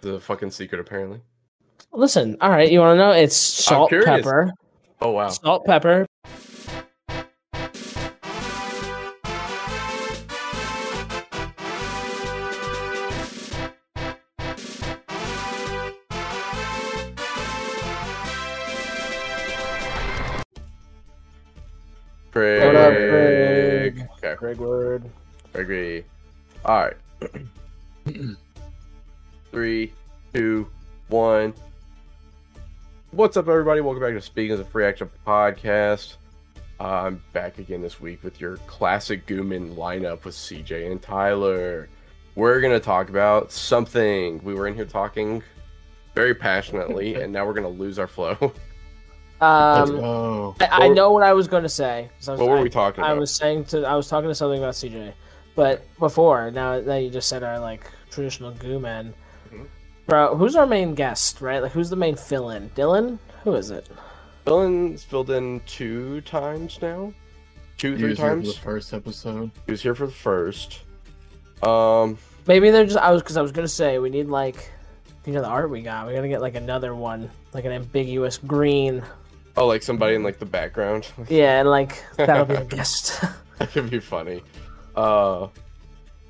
The fucking secret, apparently. Listen, all right, you want to know? It's salt, pepper, Oh wow. salt, pepper. Agree. All right. Three, two, one. What's up, everybody? Welcome back to Speaking as a Free Action Podcast. Uh, I'm back again this week with your classic Gooman lineup with CJ and Tyler. We're going to talk about something. We were in here talking very passionately, and now we're going to lose our flow. Um. I, I know what I was going to say. 'cause I was, what were we talking I about? was saying to I was talking to something about CJ, but before now that you just said our like traditional goo men, Mhm. bro. Who's our main guest? Right? Like who's the main fill-in? Dylan? Who is it? Dylan's filled in two times now. Two, He three was here for times. the first episode. He was here for the first. Um, Maybe they're just I was because I was gonna say we need like you know the art we got. We gotta get like another one, like an ambiguous green. oh, like somebody in like the background. Yeah, and like that'll be a guest. that could be funny. Uh,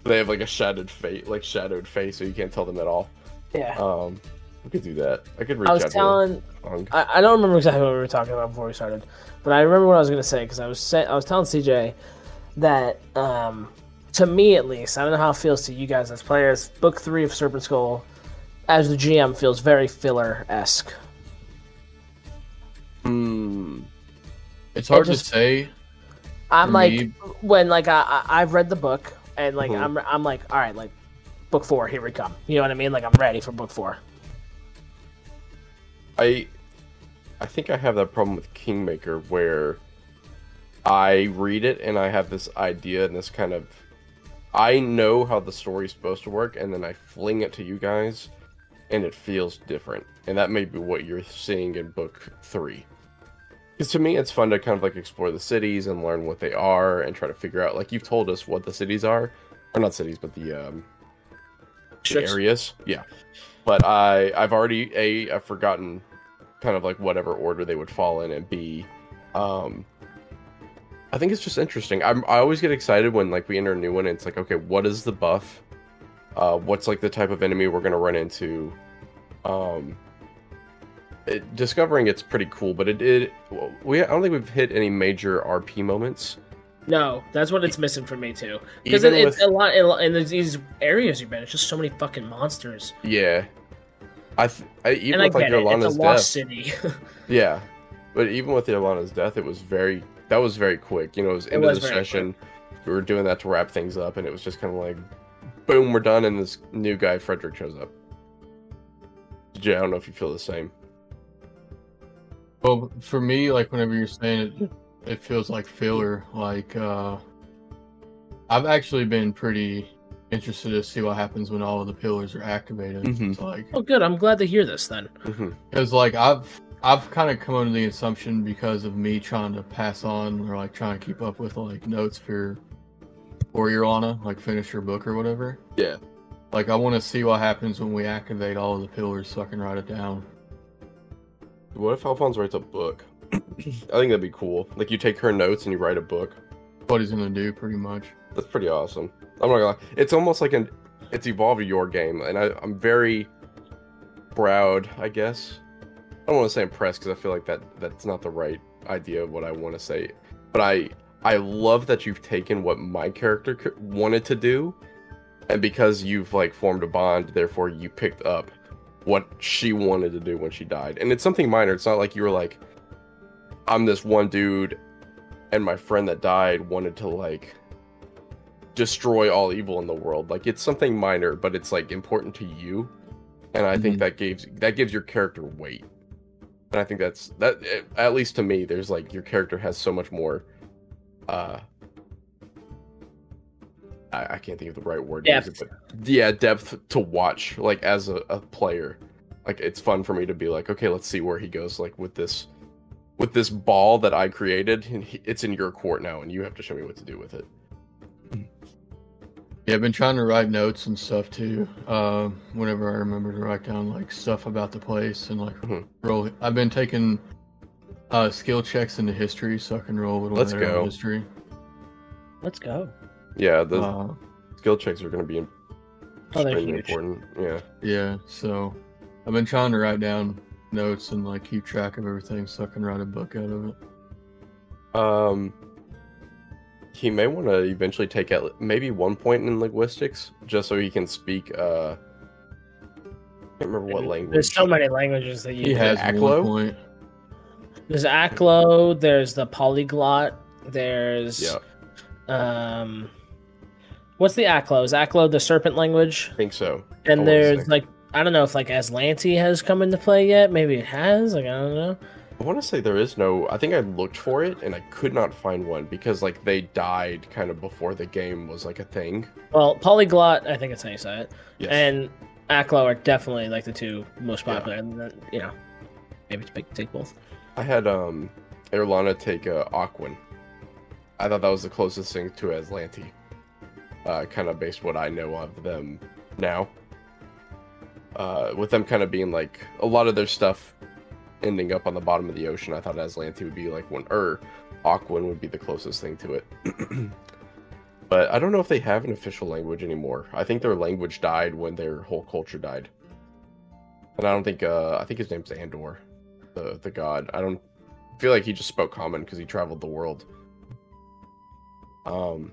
they have like a shadowed face, like shadowed face, so you can't tell them at all. yeah. Um, we could do that. I could reach I was out telling to I, I don't remember exactly what we were talking about before we started, but I remember what I was going to say because I was say, I was telling CJ that um, to me at least, I don't know how it feels to you guys as players. Book three of Serpent Skull, as the GM, feels very filler esque. Hmm. It's hard just- to say. I'm like me- when like I, I I've read the book and like Mhm. I'm I'm like all right like book four here we come. You know what I mean? Like I'm ready for book four. I, I think I have that problem with Kingmaker where I read it and I have this idea and this kind of, I know how the story's supposed to work, and then I fling it to you guys, and it feels different. And that may be what you're seeing in book three. Because to me, it's fun to kind of like explore the cities and learn what they are and try to figure out. Like you've told us what the cities are, or not cities, but the um, the areas. Yeah, but I I've already a I've forgotten kind of like whatever order they would fall in, and b um, I think it's just interesting. I'm I always get excited when like we enter a new one. And it's like okay, what is the buff? Uh, what's like the type of enemy we're gonna run into? Um, it, discovering it's pretty cool, but it, it we I don't think we've hit any major RP moments. No, that's what it's missing for me too. Because it, it's with- a lot in, in these areas you've been. It's just so many fucking monsters. Yeah, I, th- I even and I like it. Yolana's death. Yeah, but even with Yolana's death, it was very that was very quick. You know, it was It into was the very session. We were doing that to wrap things up, and it was just kind of like, boom, we're done, and this new guy Frederick shows up. Jay, I don't know if you feel the same. Well, for me, like whenever you're saying it, it feels like filler. Like uh, I've actually been pretty interested to see what happens when all of the pillars are activated. Mhm. It's like oh, good. I'm glad to hear this then. because like I've I've kind of come under the assumption because of me trying to pass on or like trying to keep up with like notes for or Yolana, like finish your book or whatever. Yeah. Like I want to see what happens when we activate all of the pillars so I can write it down. What if Alphonse writes a book? I think that'd be cool. Like you take her notes and you write a book. What he's gonna do, pretty much. That's pretty awesome. I'm not gonna lie. It's almost like an it's evolved your game, and I, I'm very proud, I guess. I don't want to say impressed because I feel like that that's not the right idea of what I want to say. But I I love that you've taken what my character c- wanted to do, and because you've like formed a bond, therefore you picked up what she wanted to do when she died. And it's something minor. It's not like you were like, I'm this one dude, and my friend that died wanted to like destroy all evil in the world. Like it's something minor, but it's like important to you, and I think Mhm. that gives that gives your character weight. And I think that's that at least to me. There's like your character has so much more. uh I, I can't think of the right word. to use it, but yeah, depth to watch like as a, a player. Like it's fun for me to be like, okay, let's see where he goes like with this with this ball that I created, and he- it's in your court now, and you have to show me what to do with it. Yeah, I've been trying to write notes and stuff too. Um, whenever I remember to write down like stuff about the place and like Mhm. roll. I've been taking uh, skill checks into history, so I can roll a little bit. Let's better go. history. Let's go. Yeah, the Uh, skill checks are going to be in- Oh, extremely important. Yeah. yeah, so I've been trying to write down notes and like keep track of everything, so I can write a book out of it. Um, he may want to eventually take at maybe one point in linguistics, just so he can speak. Uh, I can't remember what language. There's so many languages that you. He can- has Aklo? one point. There's Aklo. There's the polyglot. There's Yeah, um, what's the Aklo? Is Aklo the serpent language? I think so. And wanna there's like I don't know if like Azlanti has come into play yet. Maybe it has. Like I don't know. I want to say there is no. I think I looked for it and I could not find one because like they died kind of before the game was like a thing. Well, polyglot. I think it's how you say it. Yes. And Aklo are definitely like the two most Yeah. popular. And then, you know, maybe take take both. I had um Yolana take uh, Aquan. I thought that was the closest thing to Azlanti. Uh, kind of based what I know of them now. Uh, with them kind of being like a lot of their stuff ending up on the bottom of the ocean, I thought Azlanti would be like one, or Aquan would be the closest thing to it. but I don't know if they have an official language anymore. I think their language died when their whole culture died. And I don't think, uh, I think his name's Andor the the god. I don't feel like he just spoke common because he traveled the world. Um,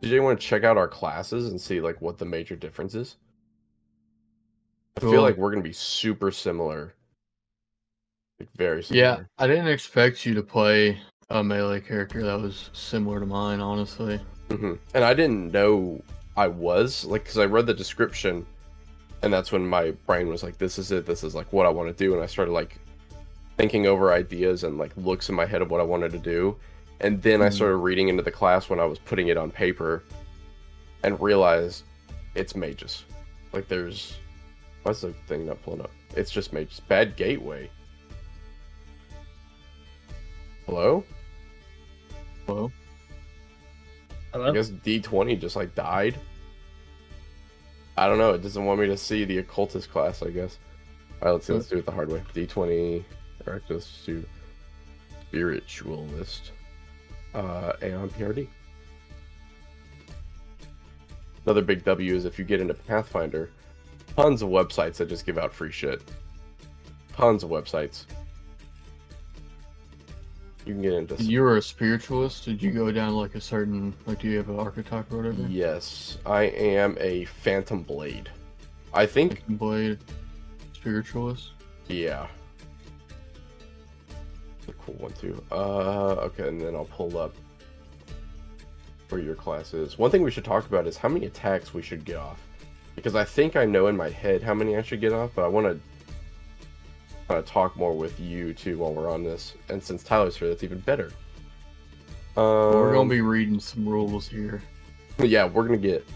did you want to check out our classes and see like what the major difference is? I feel like we're gonna be super similar, like very similar. Yeah. I didn't expect you to play a melee character that was similar to mine, honestly. hmm And I didn't know I was like because I read the description, and that's when my brain was like, "This is it. This is like what I want to do." And I started like thinking over ideas and like looks in my head of what I wanted to do, and then I Mhm. started reading into the class when I was putting it on paper, and realized it's magus. Like there's why's the thing not pulling up? It's just magus. Bad gateway. Hello. Well, Hello. I guess D20 just like died. I don't know. It doesn't want me to see the occultist class. I guess. All right, let's see. Let's do it the hard way. D20. Or just do spiritualist. Uh, Aon PRD. Another big W is if you get into Pathfinder, tons of websites that just give out free shit. Tons of websites. You can get into. you were a spiritualist. Did you go down like a certain like? Do you have an archetype or whatever? Yes, I am a Phantom Blade. I think Like Blade spiritualist. Yeah. A cool one too. Uh okay, and then I'll pull up where your class is. One thing we should talk about is how many attacks we should get off. Because I think I know in my head how many I should get off, but I want to uh, talk more with you too while we're on this. And since Tyler's here, that's even better. Um, We're gonna be reading some rules here. Yeah, we're gonna get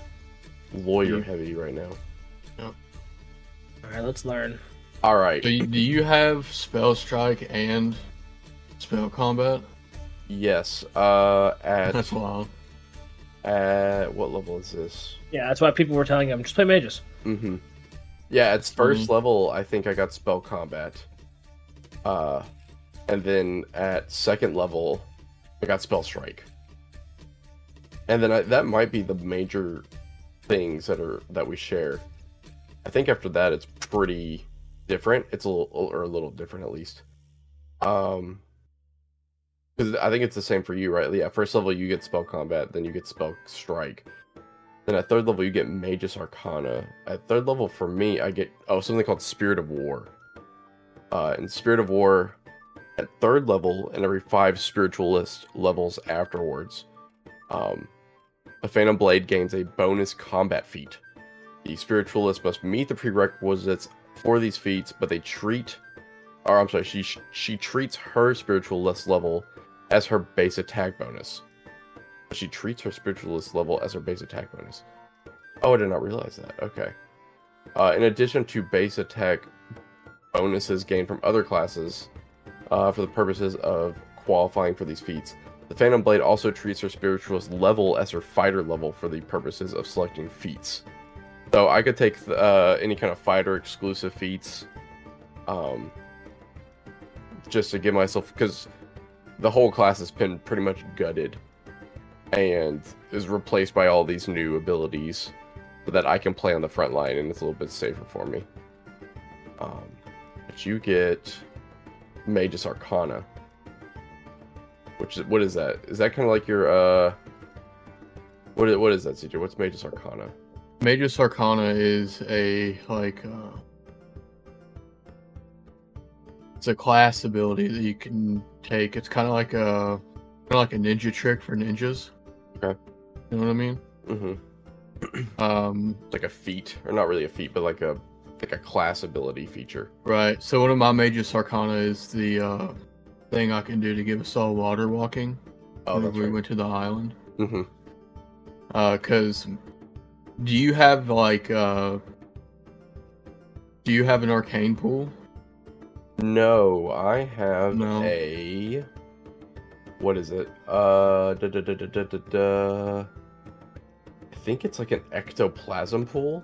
lawyer Yeah. heavy right now. All right, let's learn. All right. Do you, do you have spell strike and spell combat? Yes. Uh, at That's wild. at what level is this? Yeah, that's why people were telling him just play magus. Mm-hmm. Yeah, it's 1st Mhm. level. I think I got spell combat. Uh, and then at second level, I got spell strike. And then I, that might be the major things that are that we share. I think after that, it's pretty different. It's a little or a little different at least. Um, because I think it's the same for you, right? Yeah, first level you get spell combat, then you get spell strike. Then at third level you get Magus Arcana. At third level for me, I get oh something called Spirit of War. Uh, and Spirit of War at third level and every five spiritualist levels afterwards, um, the Phantom Blade gains a bonus combat feat. The spiritualist must meet the prerequisites for these feats, but they treat, or I'm sorry, she she treats her spiritualist level as her base attack bonus. She treats her spiritualist level as her base attack bonus. Oh, I did not realize that. Okay. Uh, in addition to base attack bonuses gained from other classes uh, for the purposes of qualifying for these feats. The Phantom Blade also treats her spiritualist level as her fighter level for the purposes of selecting feats. So I could take uh, any kind of fighter exclusive feats, um, just to give myself because the whole class has been pretty much gutted and is replaced by all these new abilities that I can play on the front line and it's a little bit safer for me. Um, but you get Magus Arcana. Which is what is that? Is that kind of like your uh what is, what is that, CJ? What's Magus Arcana? Magus Arcana is a like uh, it's a class ability that you can take. It's kind of like a kind of like a ninja trick for ninjas. Okay. You know what I mean? Mm-hmm. Um, Like a feat, or not really a feat, but like a like a class ability feature. right. So one of my Magus Arcana is the uh, thing I can do to give us all water walking. Oh, that's we right. went to the island. Mm-hmm. Uh, cause do you have like uh, do you have an arcane pool? No, I have No. a. What is it? Uh, da, da, da, da, da, da, da. I think it's like an ectoplasm pool.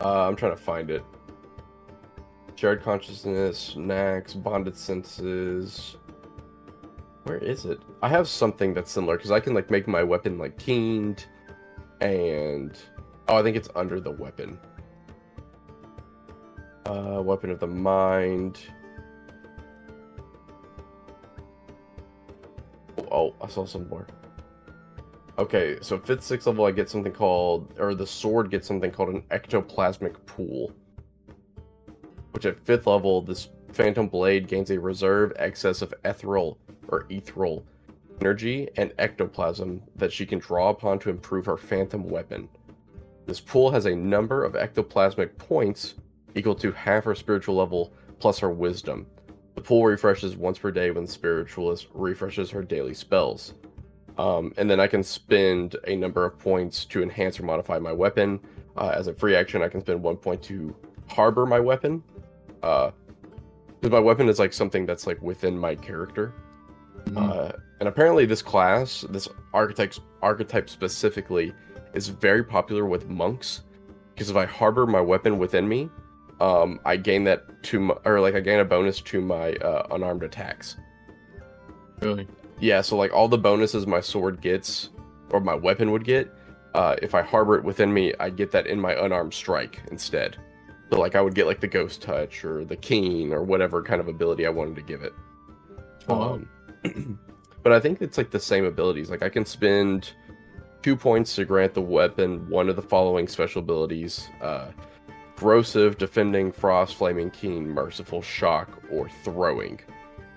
Uh, I'm trying to find it. Shared consciousness, Nax, bonded senses. Where is it? I have something that's similar because I can like make my weapon like keened, and oh, I think it's under the weapon. Uh, weapon of the mind. Oh, I saw some more. Okay, so fifth, sixth level, I get something called, or the sword gets something called an ectoplasmic pool. Which at fifth level, this phantom blade gains a reserve excess of ethereal or ethereal energy and ectoplasm that she can draw upon to improve her phantom weapon. This pool has a number of ectoplasmic points equal to half her spiritual level plus her wisdom. The pool refreshes once per day when the spiritualist refreshes her daily spells. Um, and then I can spend a number of points to enhance or modify my weapon. Uh, as a free action, I can spend one point to harbor my weapon. Uh, because my weapon is like something that's like within my character. Uh, and apparently, this class, this archetype, archetype specifically, is very popular with monks. Because if I harbor my weapon within me, um, I gain that to my, or like I gain a bonus to my uh, unarmed attacks. really? Yeah, so like all the bonuses my sword gets or my weapon would get, uh, if I harbor it within me, I get that in my unarmed strike instead. So like I would get like the ghost touch or the keen or whatever kind of ability I wanted to give it. Oh. Um, but I think it's like the same abilities. Like I can spend two points to grant the weapon one of the following special abilities: uh, corrosive, defending, frost, flaming, keen, merciful, shock, or throwing.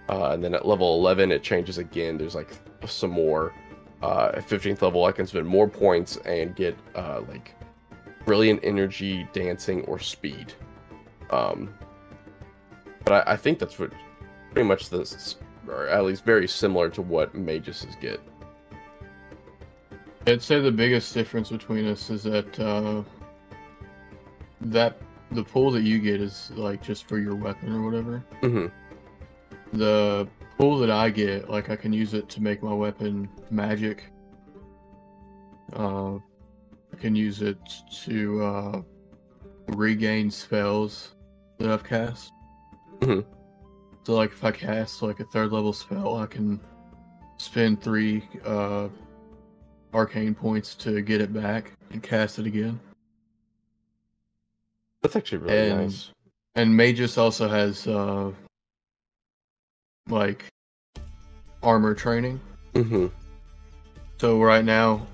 Uh, and then at level 11, it changes again. There's like some more. Uh, at 15th level, I can spend more points and get uh, like brilliant energy, dancing, or speed. Um, but I, I think that's what pretty much this, or at least very similar to what magus get. I'd say the biggest difference between us is that uh, that the pool that you get is like just for your weapon or whatever. hmm The pool that I get, like I can use it to make my weapon magic. Uh, I can use it to uh, regain spells that I've cast. Mhm. So, like, if I cast like a third level spell, I can spend three uh, arcane points to get it back and cast it again. That's actually really And- nice. And Magus also has uh, like armor training. hmm So right now,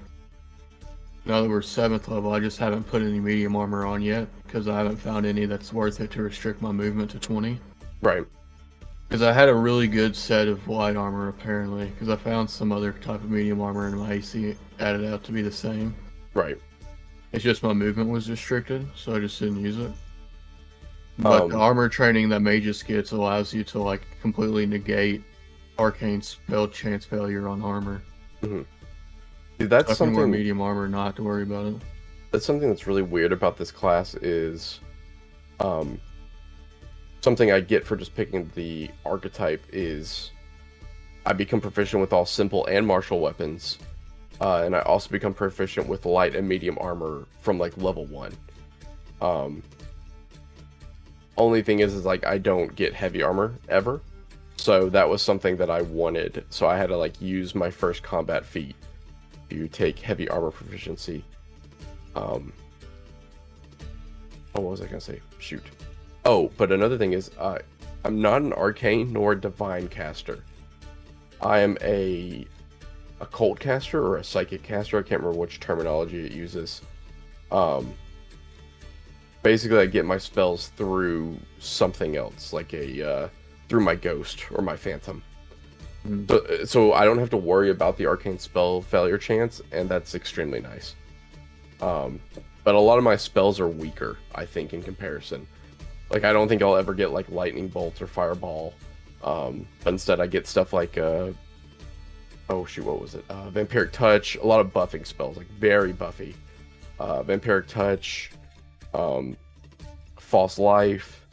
now that we're seventh level, I just haven't put any medium armor on yet because I haven't found any that's worth it to restrict my movement to twenty. Right. Because I had a really good set of light armor apparently, because I found some other type of medium armor and my AC added out to be the same. Right. It's just my movement was restricted, so I just didn't use it. But the Um, armor training that Magus gets allows you to like completely negate arcane spell chance failure on armor. See, So that's I can wear something. medium armor, not to worry about it. that's something that's really weird about this class is um something I get for just picking the archetype is I become proficient with all simple and martial weapons, uh, and I also become proficient with light and medium armor from like level one. Um, only thing is, is like I don't get heavy armor ever, so that was something that I wanted. So I had to like use my first combat feat to take heavy armor proficiency. Um, oh, what was I gonna say? Shoot. Oh, but another thing is, uh, I'm not an arcane nor a divine caster. I am a occult caster or a psychic caster. I can't remember which terminology it uses. Um, basically, I get my spells through something else, like a uh, through my ghost or my phantom. Mm. So, so I don't have to worry about the arcane spell failure chance, and that's extremely nice. Um, but a lot of my spells are weaker, I think, in comparison. Like I don't think I'll ever get like lightning bolt or fireball. Um, but instead I get stuff like uh oh shoot, what was it? Uh, vampiric touch, a lot of buffing spells, like very buffy. Uh, vampiric touch, um, false life,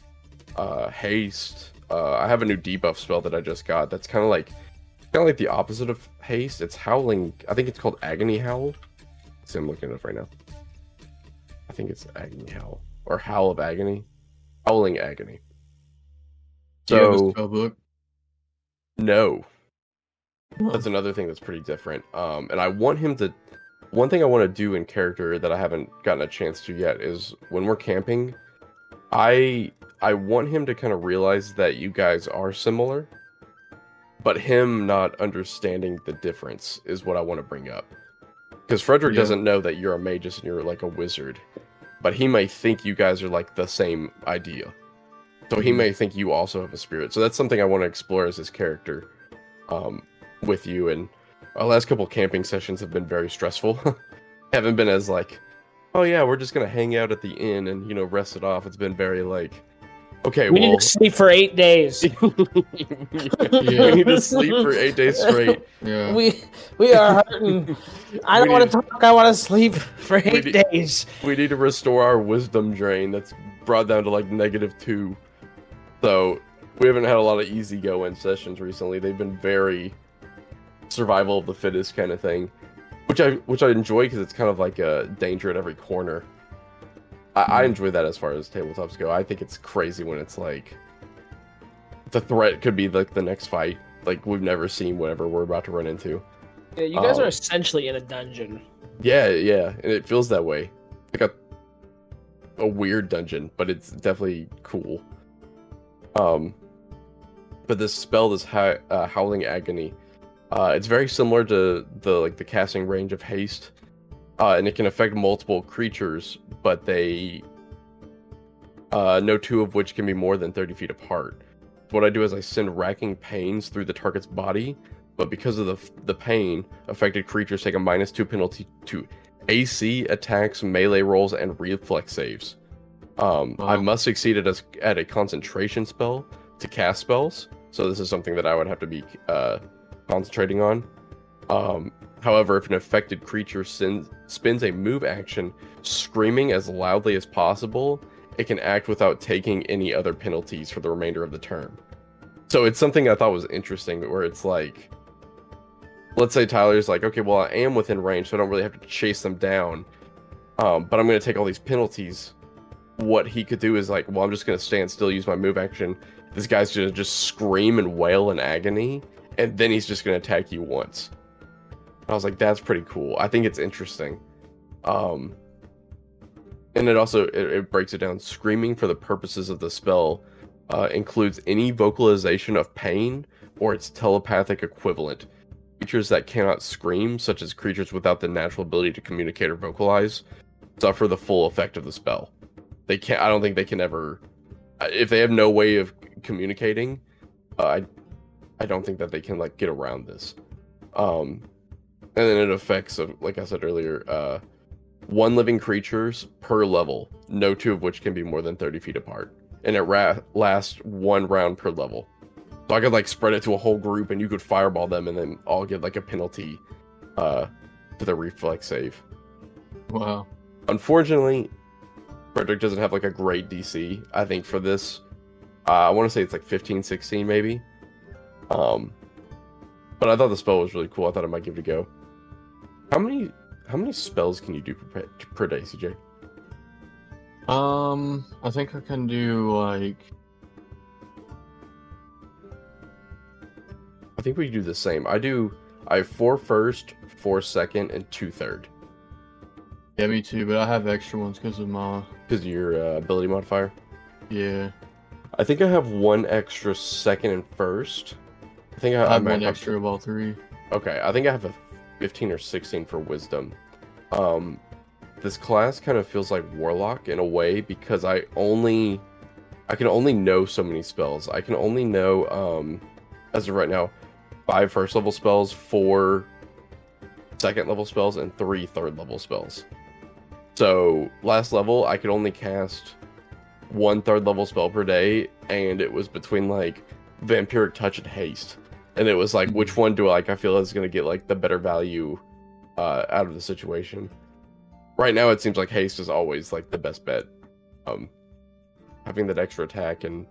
uh, haste. Uh, I have a new debuff spell that I just got. That's kind of like kind of like the opposite of haste. It's howling. I think it's called agony howl. See, I'm looking it up right now. I think it's agony howl or howl of agony. Howling Agony. Do you have a spell book? no, that's another thing that's pretty different. Um, and I want him to. One thing I want to do in character that I haven't gotten a chance to yet is when we're camping, I I want him to kind of realize that you guys are similar, but him not understanding the difference is what I want to bring up. Because Frederick Yeah. doesn't know that you're a magus and you're like a wizard, but he may think you guys are like the same idea. So he Mhm. may think you also have a spirit. So that's something I want to explore as his character, um, with you. And our last couple camping sessions have been very stressful. Haven't been as like, oh yeah, we're just gonna hang out at the inn and you know rest it off. It's been very like, okay, We well, need to sleep for eight days. we need to sleep for eight days straight. Yeah. We we are hurting. I don't want to talk. I want to sleep for eight need- days. We need to restore our wisdom drain that's brought down to like negative two. So we haven't had a lot of easy going sessions recently. They've been very survival of the fittest kind of thing, which I which I enjoy because it's kind of like a danger at every corner. I, I Mhm. enjoy that as far as tabletops go. I think it's crazy when it's like the threat could be like the next fight, like we've never seen whatever we're about to run into. Yeah, you guys Oh. are essentially in a dungeon. Yeah, yeah, and it feels that way. Like a a weird dungeon, but it's definitely cool. Um, but this spell, this hi- uh, howling agony, uh, it's very similar to the like the casting range of haste, uh, and it can affect multiple creatures, but they uh, no two of which can be more than thirty feet apart. What I do is I send racking pains through the target's body, but because of the the pain, affected creatures take a minus two penalty to AC attacks, melee rolls, and reflex saves. Um, I must succeed at a, at a concentration spell to cast spells, so this is something that I would have to be uh, concentrating on. Um, however, if an affected creature spins a move action screaming as loudly as possible, it can act without taking any other penalties for the remainder of the turn. So it's something I thought was interesting, where it's like, let's say Tyler's like, okay, well, I am within range, so I don't really have to chase them down. Um, but I'm going to take all these penalties. What he could do is like, well, I'm just going to stand still, use my move action. This guy's going to just scream and wail in agony, and then he's just to attack you once. I was like, that's pretty cool. I think it's interesting. Um, and it also it, it breaks it down. Screaming for the purposes of the spell uh, includes any vocalization of pain or its telepathic equivalent creatures that cannot scream, such as creatures without the natural ability to communicate or vocalize, suffer the full effect of the spell. They can't. I don't think they can ever. If they have no way of communicating, uh, I, I don't think that they can like get around this. Um, and then it affects, like I said earlier, uh, one living creatures per level, no two of which can be more than thirty feet apart, and it ra- lasts one round per level. So I could like spread it to a whole group, and you could fireball them, and then all get like a penalty uh, to the reflex save. Wow. Unfortunately, Frederick doesn't have like a great DC. I think for this, Uh, I want to say it's like 15, 16 maybe. Um, but I thought the spell was really cool. I thought I might give it a go. How many how many spells can you do per, per day, CJ? Um, I think I can do like I think we do the same. I do. I have four first, four second, and two third. yeah, me too. But I have extra ones because of my Because your uh, ability modifier. yeah. I think I have one extra second and first. I think I, I have one extra of all three. Okay, I think I have a 15 or 16 for wisdom. Um, this class kind of feels like warlock in a way because I only, I can only know so many spells. I can only know, um, as of right now, five first level spells, four second level spells, and three third level spells. So last level, I could only cast one third level spell per day, and it was between like vampiric touch and haste and it was like which one do I like I feel is going to get like the better value uh out of the situation. Right now it seems like haste is always like the best bet. Um having that extra attack and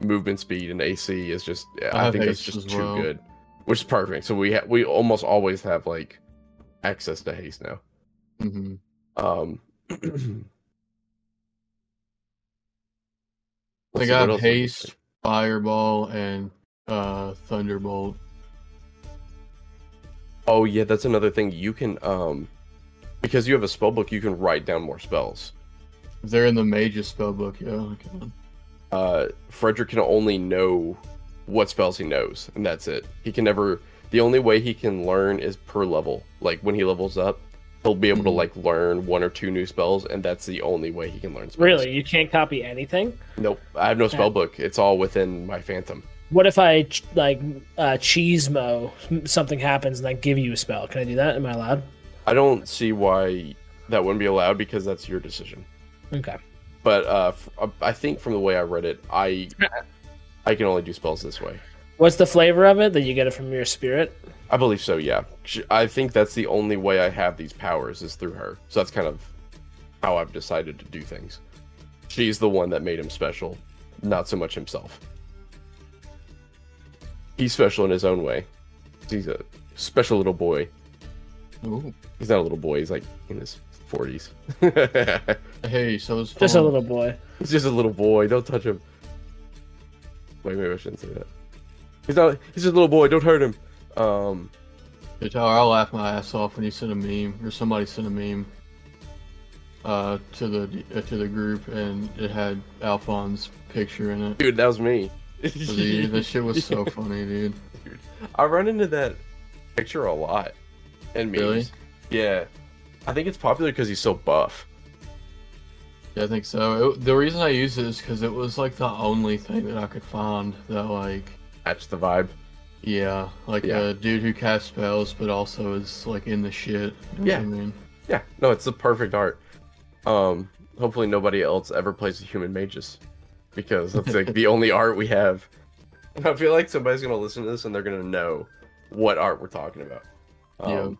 movement speed and AC is just I I, think it's just too well. good. Which is perfect. So we ha- we almost always have like access to haste now. hmm Um I let's think see, I what have else did we haste, fireball, and uh thunderbolt. Oh yeah, that's another thing. You can um because you have a spell book, you can write down more spells. If they're in the magus spellbook, yeah, I can. uh, Frederick can only know what spells he knows, and that's it. He can never. The only way he can learn is per level. Like when he levels up, he'll be able to Mhm. like learn one or two new spells, and that's the only way he can learn spells. Really, you can't copy anything. Nope. I have no spell book. It's all within my Phantom. What if I like uh, cheesemo something happens and I give you a spell? Can I do that? Am I allowed? I don't see why that wouldn't be allowed because that's your decision. Okay. But uh, f- uh, I think from the way I read it, I I can only do spells this way. What's the flavor of it? That you get it from your spirit? I believe so, yeah. I think that's the only way I have these powers is through her. So that's kind of how I've decided to do things. She's the one that made him special, not so much himself. He's special in his own way. He's a special little boy. Ooh. He's not a little boy, he's like in his 40s. Hey, so it's Just a little boy. he's just a little boy, don't touch him. Wait, maybe I shouldn't say that. He's not he's just a little boy, don't hurt him. Um Hey, Tyler, I'll laugh my ass off when you send a meme or somebody sent a meme uh, to the uh, to the group and it had Alphon's picture in it. dude, that was me. Dude, that shit was so funny, dude. I run into that picture a lot in memes. Really? Yeah. I think it's popular because he's so buff. Yeah, I think so. It, the reason I use it is because it was like the only thing that I could find that like, That's the vibe. yeah, like Yeah. a dude who casts spells but also is like in the shit. Yeah. I mean, Yeah. No, it's the perfect art. Um, hopefully nobody else ever plays the human magus. Because that's like the only art we have. I feel like somebody's gonna listen to this and they're gonna know what art we're talking about. Um,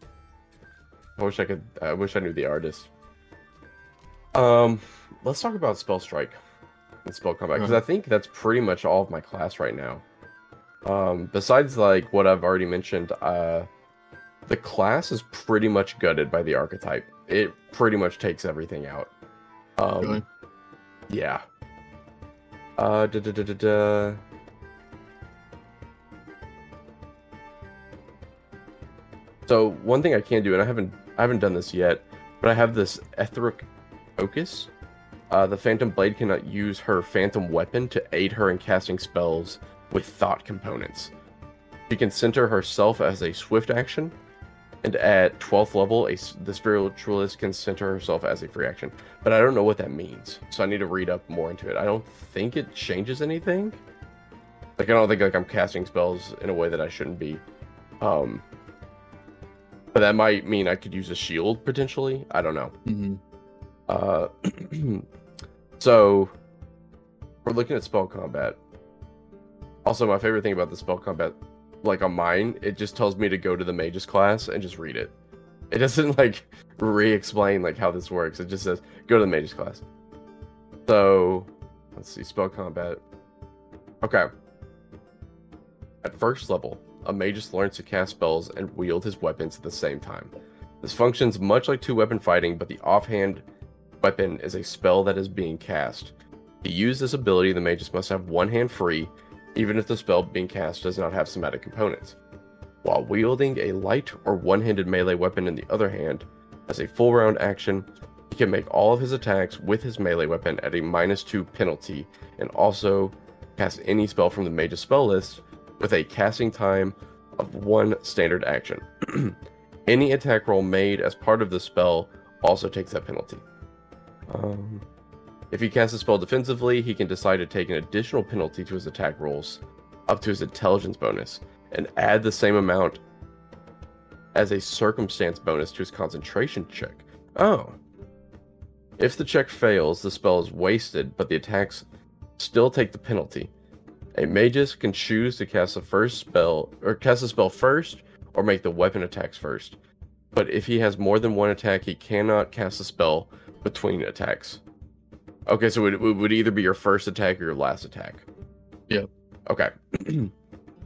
I wish I could I wish I knew the artist. Um let's talk about spell strike and spell combat because I think that's pretty much all of my class right now. Um besides like what I've already mentioned, uh the class is pretty much gutted by the archetype. It pretty much takes everything out. Um Really? yeah. Uh da da da da da. So one thing I can do, and I haven't I haven't done this yet, but I have this etheric focus. Uh, the Phantom Blade cannot use her Phantom weapon to aid her in casting spells with thought components. She can center herself as a swift action, and at 12th level, a, the Spiritualist can center herself as a free action. But I don't know what that means, so I need to read up more into it. I don't think it changes anything. Like I don't think like I'm casting spells in a way that I shouldn't be. Um, but that might mean I could use a shield potentially. I don't know. hmm Uh, so we're looking at spell combat. Also, my favorite thing about the spell combat, like on mine, it just tells me to go to the magus class and just read it. It doesn't like re-explain like how this works. It just says go to the magus class. So let's see, spell combat. Okay. At first level, a magus learns to cast spells and wield his weapons at the same time. This functions much like two weapon fighting, but the offhand weapon is a spell that is being cast. To use this ability, the magus must have one hand free, even if the spell being cast does not have somatic components. While wielding a light or one handed melee weapon in the other hand, as a full round action, he can make all of his attacks with his melee weapon at a minus two penalty, and also cast any spell from the magus spell list with a casting time of one standard action. any attack roll made as part of the spell also takes that penalty. Um, if he casts a spell defensively, he can decide to take an additional penalty to his attack rolls, up to his intelligence bonus, and add the same amount as a circumstance bonus to his concentration check. Oh. If the check fails, the spell is wasted, but the attacks still take the penalty. A magus can choose to cast the first spell or cast the spell first or make the weapon attacks first. But if he has more than one attack, he cannot cast a spell between attacks. Okay, so it, would either be your first attack or your last attack. Yeah. Okay.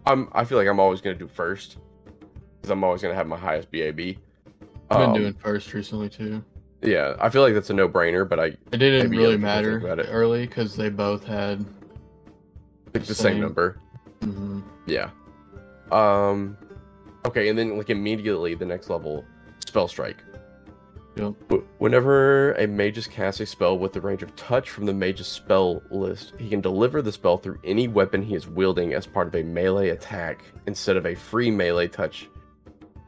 I'm. I feel like I'm always gonna do first because I'm always gonna have my highest BAB. I've been Um, doing first recently too. Yeah, I feel like that's a no-brainer, but I It didn't really other people think matter it. early because they both had. think the same Same. number. mhm. Yeah. Um. Okay, and then like immediately the next level, spell strike. Yep. Wh- Whenever a magus casts a spell with the range of touch from the magus spell list, he can deliver the spell through any weapon he is wielding as part of a melee attack instead of a free melee touch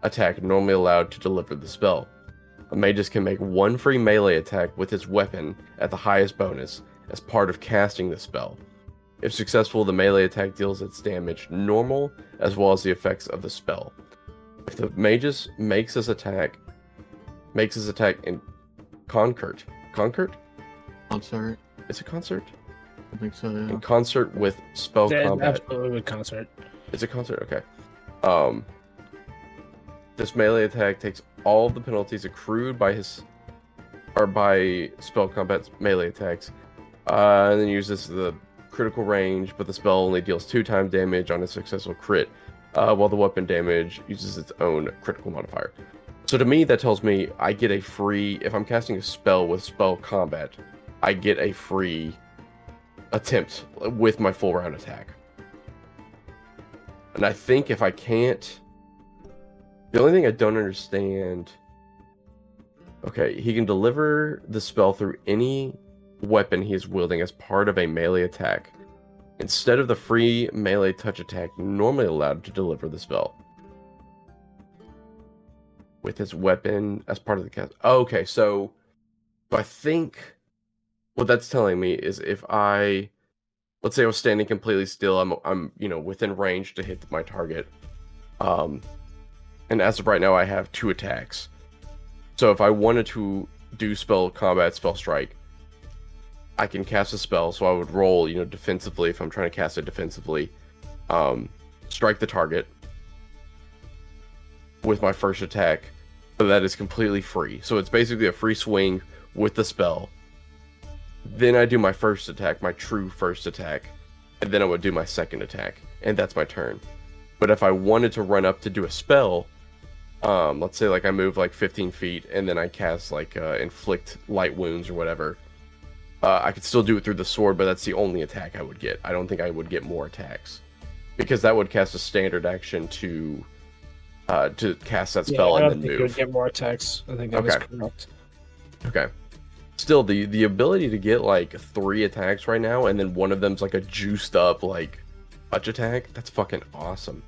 attack normally allowed to deliver the spell. A magus can make one free melee attack with his weapon at the highest bonus as part of casting the spell. If successful, the melee attack deals its damage normal as well as the effects of the spell. If the magus makes this attack makes his attack in concert. Concert? Concert. Is it concert? I think so. In concert with spell Yeah, combat. absolutely with concert. It's a concert, okay. Um this melee attack takes all the penalties accrued by his or by spell combat's melee attacks. Uh and then uses the critical range, but the spell only deals two times damage on a successful crit, uh, while the weapon damage uses its own critical modifier. So to me, that tells me I get a free if I'm casting a spell with spell combat, I get a free attempt with my full round attack. And I think if I can't, the only thing I don't understand. Okay, he can deliver the spell through any weapon he is wielding as part of a melee attack, instead of the free melee touch attack normally allowed to deliver the spell. With his weapon as part of the cast. Oh, okay, so, so I think what that's telling me is if I let's say I was standing completely still, I'm I'm you know within range to hit my target. Um and as of right now I have two attacks. So if I wanted to do spell combat spell strike, I can cast a spell, so I would roll, you know, defensively if I'm trying to cast it defensively. Um strike the target with my first attack, that is completely free. So it's basically a free swing with the spell. Then I do my first attack, my true first attack, and then I would do my second attack, and that's my turn. But if I wanted to run up to do a spell, um, let's say like I move like 15 feet and then I cast like uh, inflict light wounds or whatever, uh, I could still do it through the sword, but that's the only attack I would get. I don't think I would get more attacks because that would cast a standard action to uh, to cast that spell I and don't then think you would move. get more attacks. I think that is Okay. correct. Okay. Still, the the ability to get like three attacks right now, and then one of them's like a juiced up like touch attack. That's fucking awesome.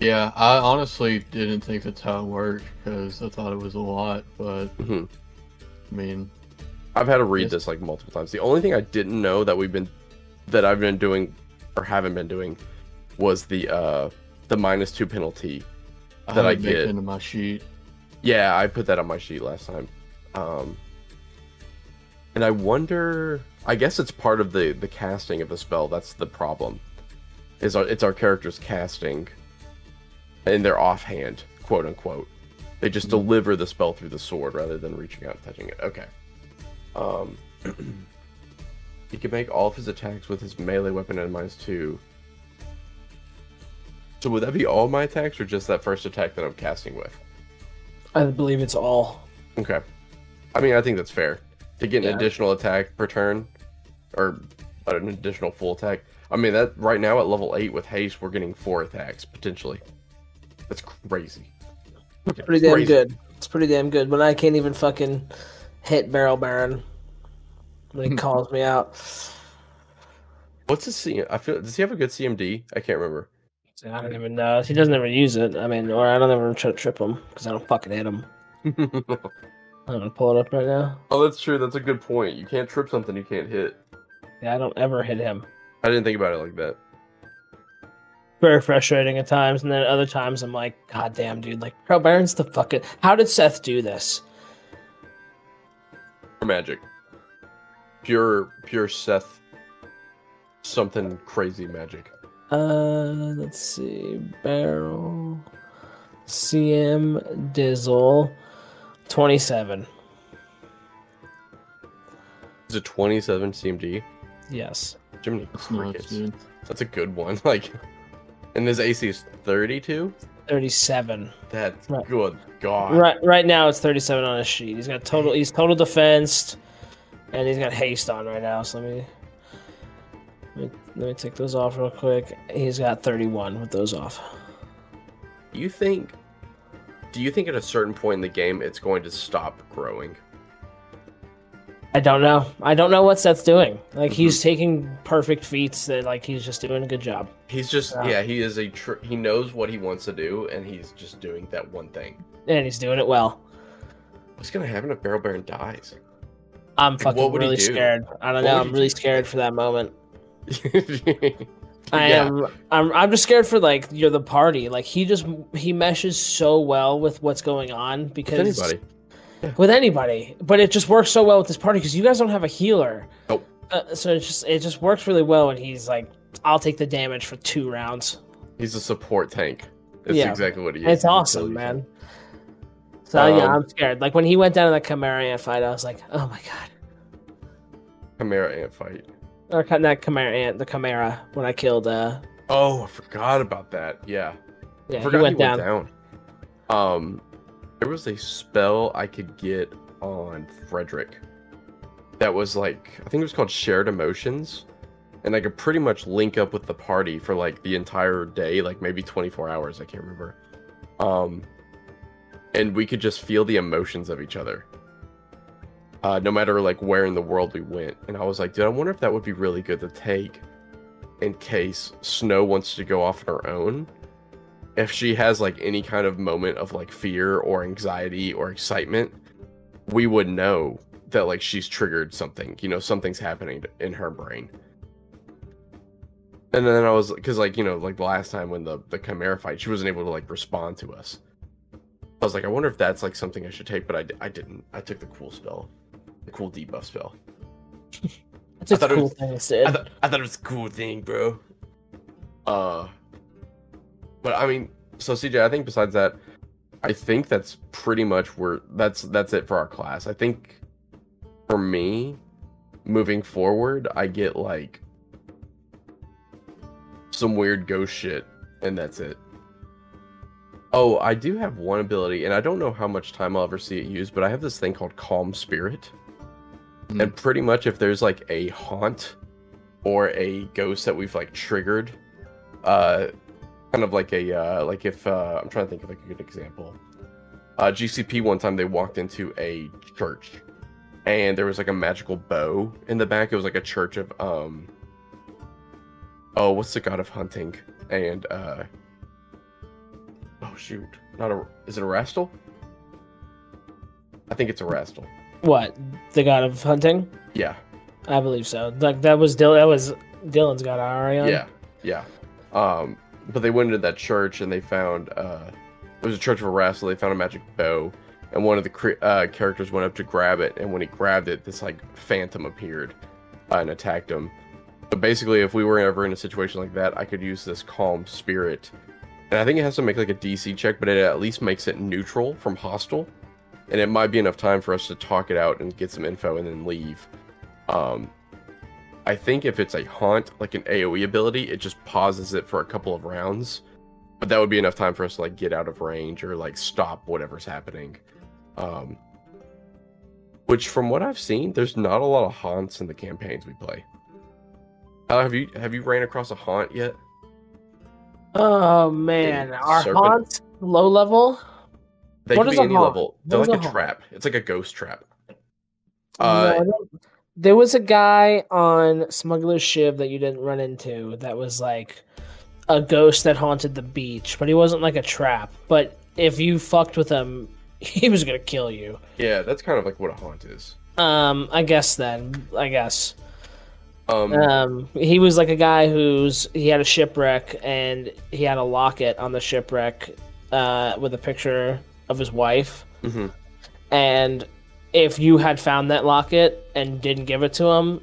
Yeah, I honestly didn't think that's how it worked because I thought it was a lot, but hmm I mean, I've had to read Yes. this like multiple times. The only thing I didn't know that we've been that I've been doing or haven't been doing was the uh the minus two penalty. I That I haven't get. into my sheet. Yeah, I put that on my sheet last time. Um and I wonder I guess it's part of the the casting of the spell. That's the problem. Is our, it's our characters casting in their offhand, quote unquote. They just Mhm. deliver the spell through the sword rather than reaching out and touching it. Okay. Um He can make all of his attacks with his melee weapon at minus two. So would that be all my attacks, or just that first attack that I'm casting with? I believe it's all. Okay. I mean, I think that's fair. To get an Yeah. additional attack per turn, or an additional full attack. I mean, that right now at level eight with haste, we're getting four attacks potentially. That's crazy. Pretty damn Crazy. good. It's pretty damn good. When I can't even fucking hit Barrel Baron when he hmm. calls me out. What's his CM? I feel. Does he have a good CMD? I can't remember. I don't even know. He doesn't ever use it. I mean, or I don't ever try to trip him because I don't fucking hit him. I'm gonna pull it up right now. oh, that's true. That's a good point. You can't trip something you can't hit. Yeah, I don't ever hit him. I didn't think about it like that. Very frustrating at times, and then other times I'm like, God damn, dude! Like, Barrel Baron's the fucking. How did Seth do this? Pure magic. Pure, pure Seth. Something crazy magic. Uh, let's see. Barrel. CM Dizzle. 27. Is it 27 CMD? Yes. Jiminy That's nuts, crickets. That's a good one. Like, and his AC is 32. 37. That's Right. good. God. Right right now it's 37 on his sheet. He's got total he's total defense and he's got haste on right now. So let me let me, take those off real quick. He's got 31 with those off. You think? Do you think at a certain point in the game it's going to stop growing? I don't know. I don't know what Seth's doing. Like he's mm-hmm. taking perfect feats that like he's just doing a good job. He's just Yeah. yeah. He is a tr- he knows what he wants to do and he's just doing that one thing. And he's doing it well. What's gonna happen if Barrel Baron dies? I'm Like, fucking really scared. I don't What know. I'm really scared for that moment. I Yeah. am. I'm. I'm just scared for like you're the party. Like he just he meshes so well with what's going on With because anybody. with anybody, but it just works so well with this party because you guys don't have a healer. Nope. Uh, so it just it just works really well when he's like, I'll take the damage for two rounds. He's a support tank. That's Yeah. exactly what he is. It's awesome, man. So yeah, Um, I'm scared. Like when he went down in the Chimera ant fight, I was like, oh my god. Chimera ant fight. Or that Chimera ant, the Chimera when I killed. uh Oh, I forgot about that. Yeah. Yeah, I he forgot went down. down. Um, there was a spell I could get on Frederick. That was like I think it was called Shared Emotions, and I could pretty much link up with the party for like the entire day, like maybe 24 hours. I can't remember. Um, and we could just feel the emotions of each other. Uh, no matter like where in the world we went, and I was like, dude, I wonder if that would be really good to take in case Snow wants to go off on her own if she has like any kind of moment of like fear or anxiety or excitement, we would know that like she's triggered something. You know, something's happening in her brain. And then I was because like you know like the last time when the the Chimera fight, she wasn't able to like respond to us. I was like, I wonder if that's like something I should take, but I, I didn't. I took the cool spell, the cool debuff spell. That's a I thought it cool was- thing, Sid. I, th- I thought it was a cool thing, bro. Uh, but I mean, so CJ, I think besides that, I think that's pretty much where that's that's it for our class. I think for me, moving forward, I get like some weird ghost shit, and that's it. Oh, I do have one ability, and I don't know how much time I'll ever see it used, but I have this thing called Calm Spirit. Hmm. And pretty much if there's like a haunt or a ghost that we've like triggered, uh kind of like a uh like if uh I'm trying to think of like a good example. Uh GCP one time they walked into a church and there was like a magical bow in the back. It was like a church of um Oh, what's the god of hunting? And uh Oh shoot. Not a is it Erastil? I think it's Erastil. What? The god of hunting? Yeah. I believe so. Like that was Dylan. That was Dylan's got Arion. Yeah, yeah. Um, but they went into that church and they found uh, it was a church of Erastil. They found a magic bow, and one of the uh, characters went up to grab it, and when he grabbed it, this like phantom appeared uh, and attacked him. But basically, if we were ever in a situation like that, I could use this calm spirit, and I think it has to make like a DC check, but it at least makes it neutral from hostile, and it might be enough time for us to talk it out and get some info and then leave. Um, I think if it's a haunt, like an AoE ability, it just pauses it for a couple of rounds. But that would be enough time for us to like get out of range or like stop whatever's happening. Um, which, from what I've seen, there's not a lot of haunts in the campaigns we play. Tyler, have you have you ran across a haunt yet? Oh man, our serpent. haunt low level. They What can is be any haunt? level. They're What like a a trap. It's like a ghost trap. Uh, don't- there was a guy on Smuggler's Shiv that you didn't run into that was like a ghost that haunted the beach, but he wasn't like a trap. But if you fucked with him, he was gonna kill you. yeah, that's kind of like what a haunt is. Um, I guess then, I guess. Um, Um, he was like a guy who's he had a shipwreck and he had a locket on the shipwreck, uh, with a picture of his wife. mhm. And if you had found that locket and didn't give it to him,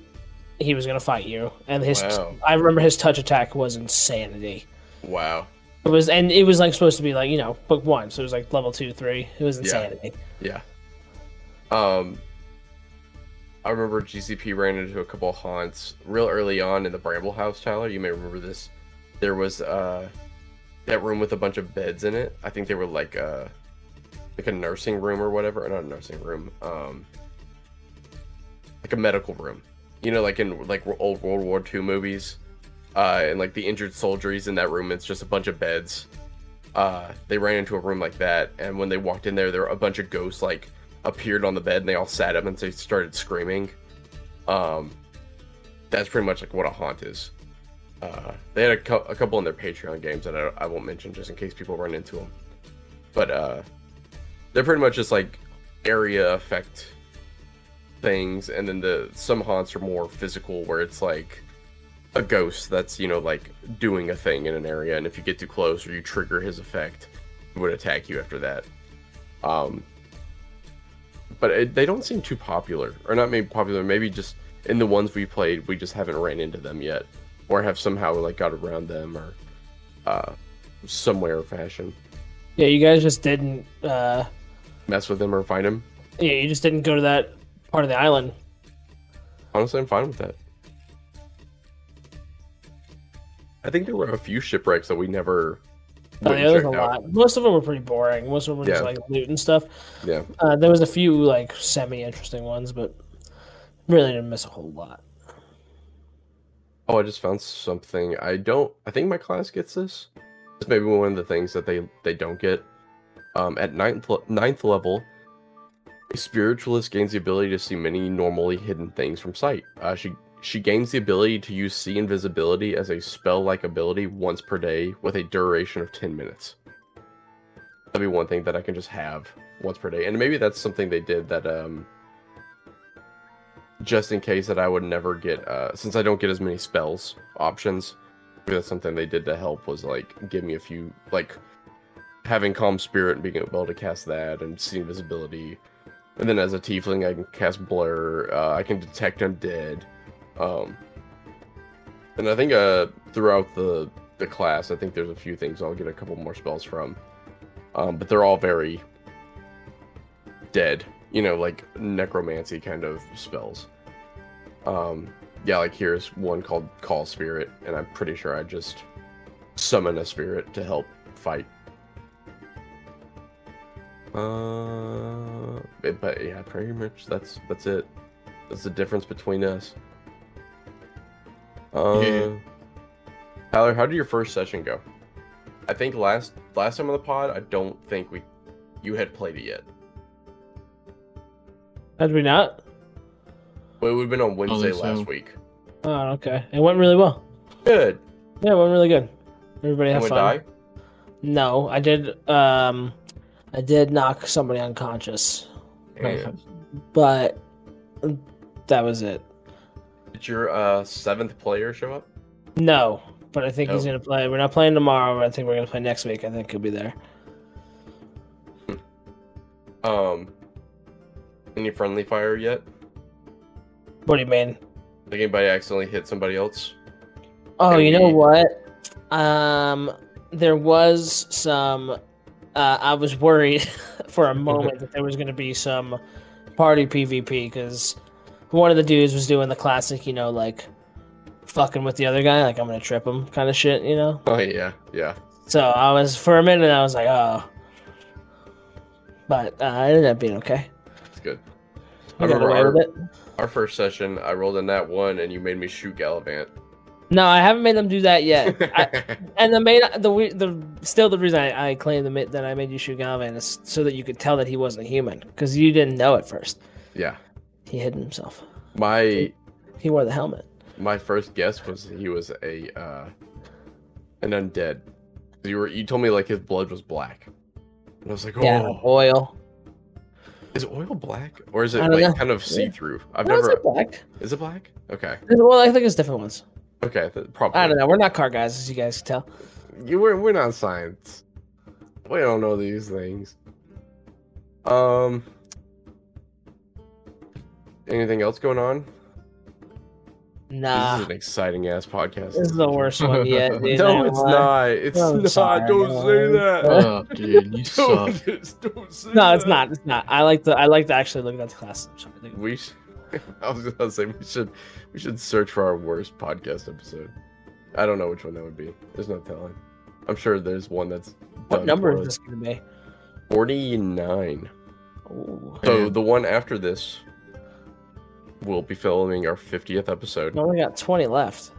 he was gonna fight you. And his, Wow. I remember his touch attack was insanity. Wow. It was, and it was like supposed to be like you know book one, so it was like level two, three. It was Yeah. insanity. Yeah. Um, I remember GCP ran into a couple of haunts real early on in the Bramble House, Tyler. You may remember this. There was uh that room with a bunch of beds in it. I think they were like uh like a nursing room or whatever. Or not a nursing room. Um, like a medical room. You know, like in like old World War II movies. Uh, and like the injured soldiers in that room. It's just a bunch of beds uh, they ran into a room like that, and when they walked in there, there were a bunch of ghosts like appeared on the bed, and they all sat up and they started screaming. Um, that's pretty much like what a haunt is. Uh, they had a, a couple in their Patreon games that I, I won't mention just in case people run into them. But uh, they're pretty much just like area effect things, and then the some haunts are more physical, where it's like a ghost that's you know like doing a thing in an area and if you get too close or you trigger his effect would attack you after that um but it, they don't seem too popular or not maybe popular maybe just in the ones we played we just haven't ran into them yet or have somehow like got around them or uh some way or fashion Yeah, you guys just didn't. uh mess with him or find him. Yeah, you just didn't go to that part of the island. honestly i'm fine with that i think there were a few shipwrecks that we never Oh, yeah, there's a out. lot. Most of them were pretty boring. Most of them were just like loot and stuff. yeah Uh, there was a few like semi-interesting ones, but really didn't miss a whole lot. Oh, I just found something. I don't. I think my class gets this. It's maybe one of the things that they they don't get. Um, at ninth ninth level, a spiritualist gains the ability to see many normally hidden things from sight. Uh, she she gains the ability to use see invisibility as a spell-like ability once per day with a duration of ten minutes. That'd be one thing that I can just have once per day, and maybe that's something they did that um just in case that I would never get uh since I don't get as many spells options. Maybe that's something they did to help was like give me a few like having calm spirit and being able to cast that and see invisibility. And then as a tiefling I can cast blur, uh, I can detect undead. Um and I think uh throughout the the class I think there's a few things I'll get a couple more spells from. Um but they're all very dead you know, like necromancy kind of spells. Um, yeah, like here's one called Call Spirit, and I'm pretty sure I just summon a spirit to help fight. Uh, but- but yeah, pretty much that's that's it. That's the difference between us. Uh, Yeah. Tyler, how did your first session go? I think last last time on the pod, I don't think we you had played it yet. Had we not? Well, we've been on Wednesday think last week. Oh, okay. It went really well. Good. Yeah, it went really good. Everybody had Anyone fun. die? No, I did. Um, I did knock somebody unconscious, Damn. but that was it. Did your uh, seventh player show up? No, but I think he's gonna play. We're not playing tomorrow. But I think we're gonna play next week. I think he'll be there. Um, any friendly fire yet? What do you mean? Did anybody accidentally hit somebody else? Oh, Can you know what? Um, there was some. Uh, I was worried for a moment that there was going to be some party PvP because one of the dudes was doing the classic, you know, like fucking with the other guy, like I'm gonna trip him, kind of shit, you know. Oh yeah, yeah. So I was for a minute, I was like, oh, but uh, I ended up being okay. It's good. I I remember our, it. our first session. I rolled in that one, and you made me shoot Gallivant. No, I haven't made them do that yet. I, and the main, the the still the reason I, I claim the that I made you shoot Galvan is so that you could tell that he wasn't human because you didn't know at first. yeah, He hid himself. my He wore the helmet. my first guess was he was a uh, an undead. You were you told me like his blood was black. And I was like, oh, Yeah, oil. is oil black or is it like know. kind of see through? I've No, never. not black. Is it black? Okay, Well, I think it's different ones. Okay, th- probably. I don't know. We're not car guys, as you guys can tell. You we're we're not science. We don't know these things. Um. Anything else going on? Nah, This is an exciting ass podcast. this is the worst one yet. Dude, no, it's gonna lie. not. It's I'm not. sorry, don't no. say that. Oh, dude, you. Don't, just don't say No, it's that. not. It's not. I like to. I like to actually look at the class. I'm sorry. Like, We. Sh- I was gonna say we should we should search for our worst podcast episode. I don't know which one that would be. There's no telling. I'm sure there's one that's What number is this going to be? Forty nine. Ooh. So the one after this, we'll be filming our 50th episode. We only got 20 left.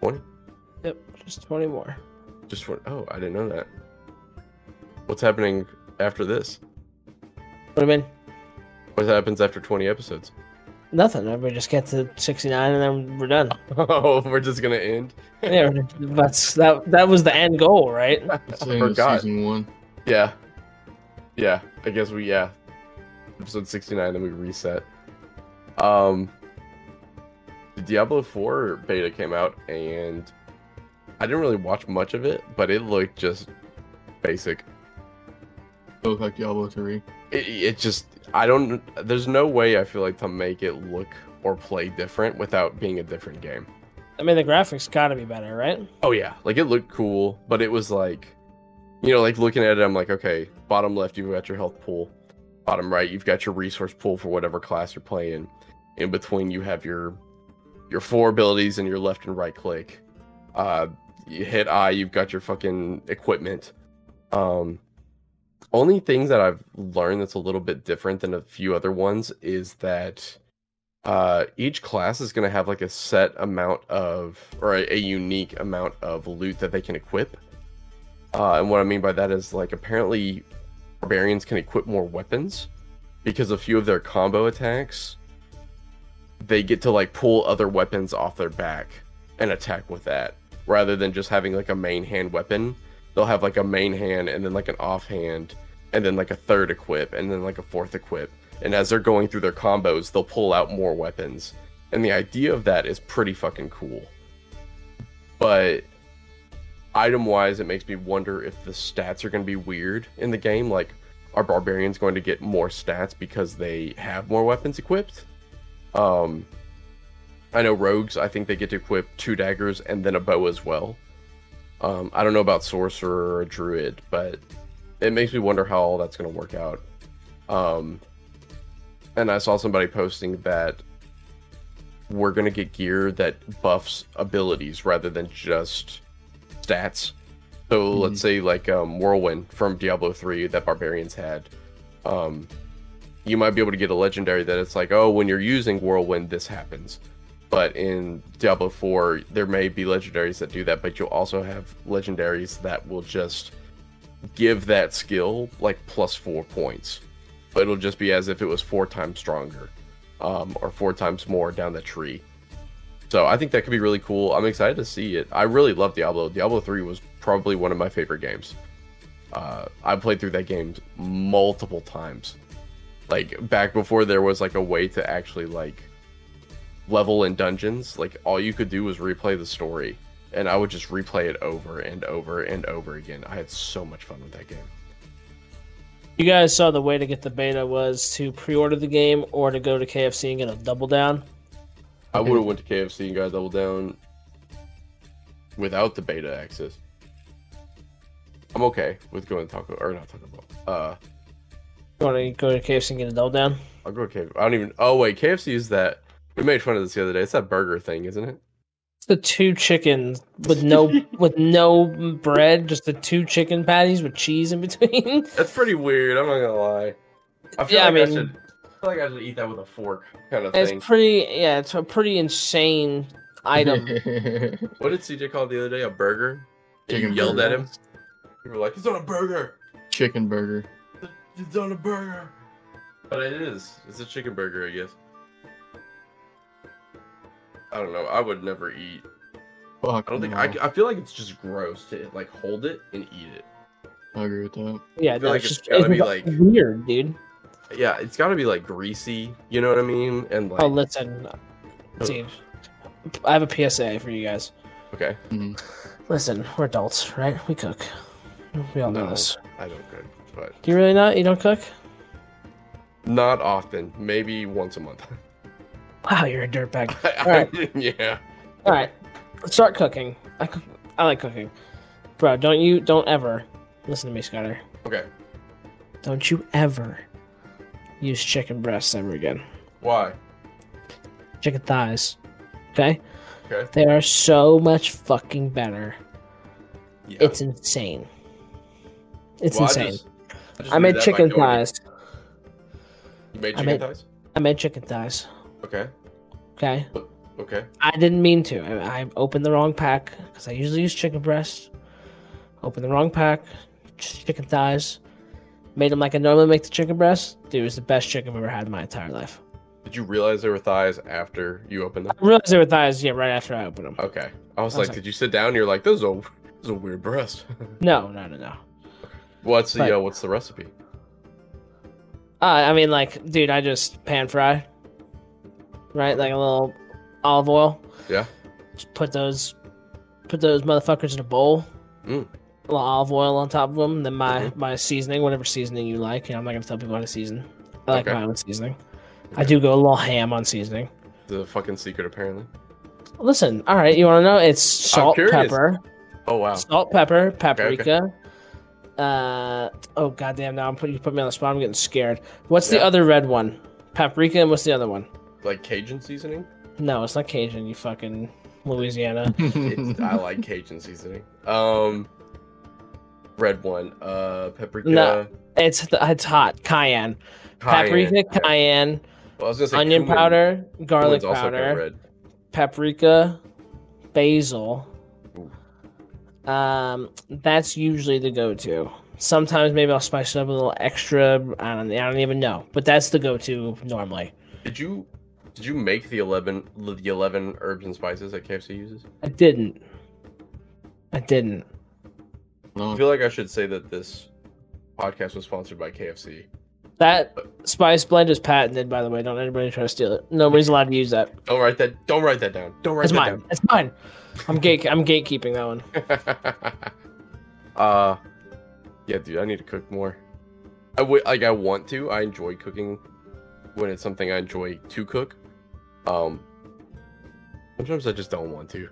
20? Yep, just 20 more. Just one oh, I didn't know that. What's happening after this? What do you mean? What happens after 20 episodes? Nothing. We just get to 69 and then we're done. Oh, we're just gonna end. yeah, that's that. That was the end goal, right? It's I the end of forgot. season one. Yeah, yeah. I guess we yeah. Episode 69, then we reset. Um, the Diablo 4 beta came out, and I didn't really watch much of it, but it looked just basic. Look like Diablo 3. it, it just i don't there's no way i feel like to make it look or play different without being a different game. I mean, the graphics got to be better, right? oh yeah. Like it looked cool but it was like you know like looking at it i'm like okay bottom left you've got your health pool. Bottom right you've got your resource pool for whatever class you're playing. In between you have your your four abilities and your left and right click. Uh you hit i you've got your fucking equipment. Um only things that I've learned that's a little bit different than a few other ones is that uh, each class is going to have like a set amount of, or a, a unique amount of loot that they can equip. Uh, and what I mean by that is like apparently barbarians can equip more weapons because a few of their combo attacks they get to like pull other weapons off their back and attack with that rather than just having like a main hand weapon they'll have like a main hand and then like an offhand and then like a third equip and then like a fourth equip. And as they're going through their combos they'll pull out more weapons. And the idea of that is pretty fucking cool. But item wise it makes me wonder if the stats are going to be weird in the game. Like are barbarians going to get more stats because they have more weapons equipped? Um i know rogues i think they get to equip two daggers and then a bow as well um, I don't know about sorcerer or druid, but it makes me wonder how all that's going to work out. Um, and I saw somebody posting that we're going to get gear that buffs abilities rather than just stats. So Mhm. let's say like um, whirlwind from Diablo 3 that barbarians had. Um, you might be able to get a legendary that it's like, oh, when you're using whirlwind, this happens but in Diablo 4 there may be legendaries that do that but you'll also have legendaries that will just give that skill like plus 4 points. But it'll just be as if it was 4 times stronger um, or 4 times more down the tree. So I think that could be really cool. I'm excited to see it. I really love Diablo. Diablo 3 was probably one of my favorite games. Uh, I played through that game multiple times. Like back before there was like a way to actually like level in dungeons, like all you could do was replay the story, and I would just replay it over and over and over again. I had so much fun with that game. You guys saw the way to get the beta was to pre-order the game or to go to KFC and get a double down. I would have went to KFC and got a double down without the beta access. I'm okay with going to Taco or not Taco Bell. Uh, You want to go to KFC and get a double down? I'll go to KFC. I don't even. Oh wait, KFC is that We made fun of this the other day. It's that burger thing, isn't it? It's the two chickens with no with no bread, just the two chicken patties with cheese in between. That's pretty weird. I'm not gonna lie. I feel Yeah, like I, mean- should. I feel like I should eat that with a fork, kind of It's thing. pretty yeah, it's a pretty insane item. What did CJ call it the other day? A burger? And Chicken you yelled burger. at him. You were like, "It's not a burger. Chicken burger. It's not a burger." But it is. It's a chicken burger, I guess. I don't know. I would never eat. Fuck. I don't think. I. I feel like it's just gross to like hold it and eat it. I agree with that. Yeah, feel no, like it's it's just gotta it's be, like- weird, dude. Yeah, it's got to be like greasy. You know what I mean? And like, Oh, listen, Steve. I have a PSA for you guys. okay, mm-hmm. Listen, we're adults, right? We cook. We all know No. this. I don't cook, but Do you really not? You don't cook? not often. Maybe once a month. Wow, you're a dirtbag. Alright. yeah. All right, let's start cooking. I cook, I like cooking, bro. Don't you? Don't ever listen to me, Skyler. Okay. Don't you ever use chicken breasts ever again. Why? Chicken thighs. Okay? Okay. They are so much fucking better. Yeah. It's insane. It's Well, I insane. just- just I, knew made chicken thighs. You made I chicken made- thighs? I made chicken thighs. Okay. Okay? Okay. I didn't mean to. I, I opened the wrong pack because I usually use chicken breast. Opened the wrong pack, chicken thighs. Made them like I normally make the chicken breast. Dude, it was the best chicken I've ever had in my entire life. Did you realize there were thighs after you opened them? I realized they were thighs, yeah, right after I opened them. Okay. I was I was like, like- did you sit down? And you're like, this is a, this is a weird breast. No, no, no, no. what's the But- uh, what's the recipe? Uh, I mean, like, dude, I just pan fry, right? Like a little olive oil. Yeah. Just put those, put those motherfuckers in a bowl. Mm. A little olive oil on top of them. Then my Mhm. my seasoning, whatever seasoning you like. You know, I'm not gonna tell people how to season. I like Okay. my own seasoning. I do go a little ham on seasoning. The fucking secret, apparently. Listen, all right, you want to know? It's salt, pepper, Oh wow. salt, pepper, okay. paprika. Uh oh, goddamn! Now I'm putting you put me on the spot. I'm getting scared. What's the other red one? Paprika, and what's the other one? Like Cajun seasoning? No, it's not Cajun. You fucking Louisiana. It's, I like Cajun seasoning. Um, red one. Uh, paprika. No. It's it's hot. Cayenne, paprika, Yeah. cayenne, Well, I was gonna say onion cumin. powder, garlic Cumin's also powder, red. paprika, basil. Ooh. Um, that's usually the go-to. Sometimes maybe I'll spice it up a little extra. I don't. I don't even know, but that's the go-to normally. Did you did you make the eleven the eleven herbs and spices that KFC uses? I didn't. I didn't. I feel like I should say that this podcast was sponsored by KFC. That spice blend is patented, by the way. Don't anybody try to steal it. Nobody's allowed to use that. Don't write that. Don't write that down. Don't write It's that mine. It's mine. I'm gate. I'm gatekeeping that one. uh, yeah, dude, I need to cook more. I would like. I want to. I enjoy cooking when it's something I enjoy to cook. Um, sometimes I just don't want to.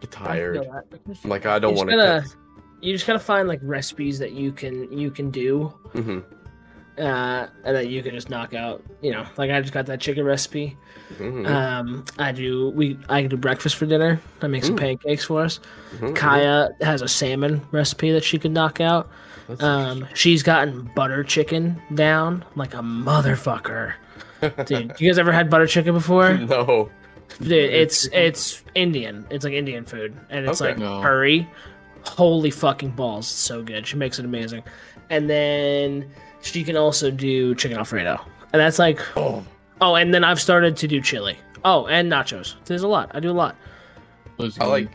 Get tired. I'm like, I don't want to. You just gotta find like recipes that you can you can do, hmm uh, and that you can just knock out. You know, like I just got that chicken recipe. hmm Um, I do we I do breakfast for dinner. I make some Mm. pancakes for us. hmm Kaya has a salmon recipe that she can knock out. That's Um, she's gotten butter chicken down like a motherfucker. Dude, you guys ever had butter chicken before? no. Dude, it's it's Indian. It's like Indian food, and it's Okay. like No. curry. Holy fucking balls! It's so good. She makes it amazing. And then she can also do chicken alfredo, and that's like Oh, oh. And then I've started to do chili. Oh, and nachos. There's a lot. I do a lot. I like.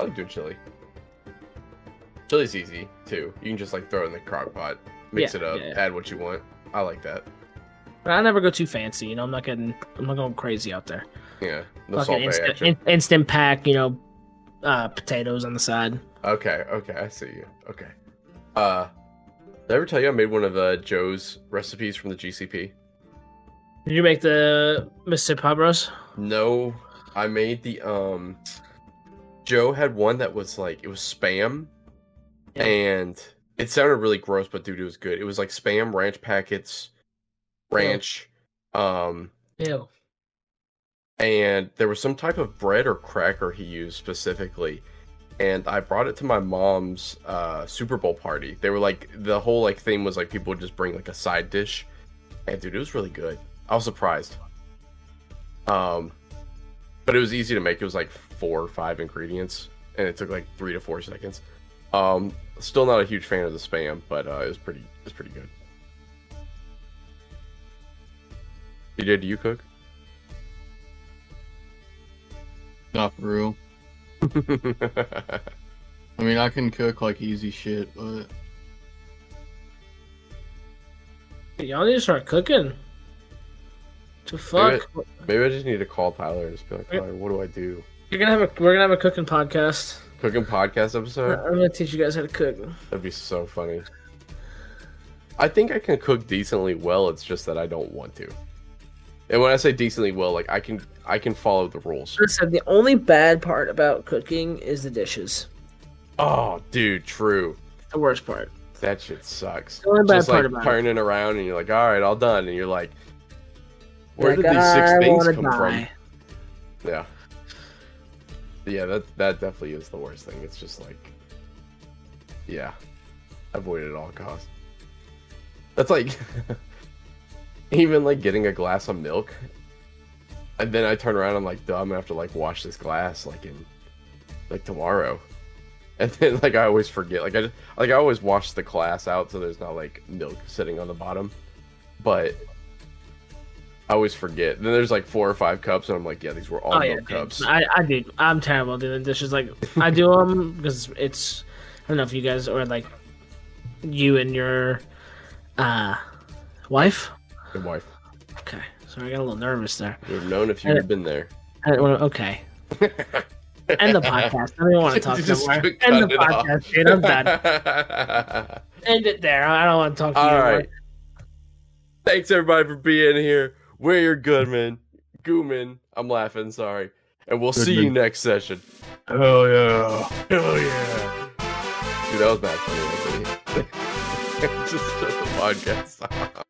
I like doing chili. Chili's easy too. You can just like throw it in the crock pot, mix Yeah, it up, yeah, yeah. add what you want. I like that. But I never go too fancy. You know, I'm not getting. I'm not going crazy out there. Yeah, instant, in- instant pack. You know, uh, potatoes on the side. Okay, okay, I see you. Okay. Uh, did I ever tell you I made one of uh, Joe's recipes from the GCP? Did you make the Mississippi Pop Roast? No, I made the um. Joe had one that was like it was spam, Yeah. and it sounded really gross, but dude, it was good. It was like spam ranch packets, ranch, um, Ew. and there was some type of bread or cracker he used specifically. And I brought it to my mom's uh, Super Bowl party. They were like the whole like theme was like people would just bring like a side dish, and dude, it was really good. I was surprised. Um, but it was easy to make. It was like four or five ingredients, and it took like three to four seconds. Um, still not a huge fan of the spam, but uh, it was pretty. It was pretty good. DJ, do you cook? Not for real. I mean, I can cook like easy shit, but Y'all need to start cooking. To fuck, Maybe I just need to call Tyler and just be like, Tyler, what do I do? you're gonna have a we're gonna have a cooking podcast. Cooking podcast episode. I'm gonna teach you guys how to cook. That'd be so funny. I think I can cook decently well. It's just that I don't want to. And when I say decently well, like I can, I can follow the rules. Listen, the only bad part about cooking is the dishes. Oh, dude, true. The worst part. That shit sucks. The only bad Just part like about it. turning around and you're like, all right, all done, and you're like, where Like, did these six I things come die. from? Yeah. Yeah, that that definitely is the worst thing. It's just like, yeah, avoid it at all costs. That's like, even like getting a glass of milk, and then I turn around and I'm like, duh, I'm gonna have to like wash this glass like in like tomorrow, and then like I always forget. Like I just, like I always wash the glass out so there's not like milk sitting on the bottom, but. I always forget. Then there's like four or five cups, and I'm like, yeah, these were all Oh yeah, cups. I I do. I'm terrible doing dishes. Like I do them because it's. I don't know if you guys or like you and your uh wife. Good wife. Okay, sorry, I got a little nervous there. Would have known if you had been there. I, well, okay, end the podcast. I don't want to talk Just anymore. End the it off. podcast, dude. I'm done. End it there. I don't want to talk to you All anymore. right. Thanks everybody for being here. We're your Goodman, Gooman. I'm laughing. Sorry, and we'll see you next session. hell yeah. Hell yeah, dude. That was bad funny. Actually. Just shut the podcast. off.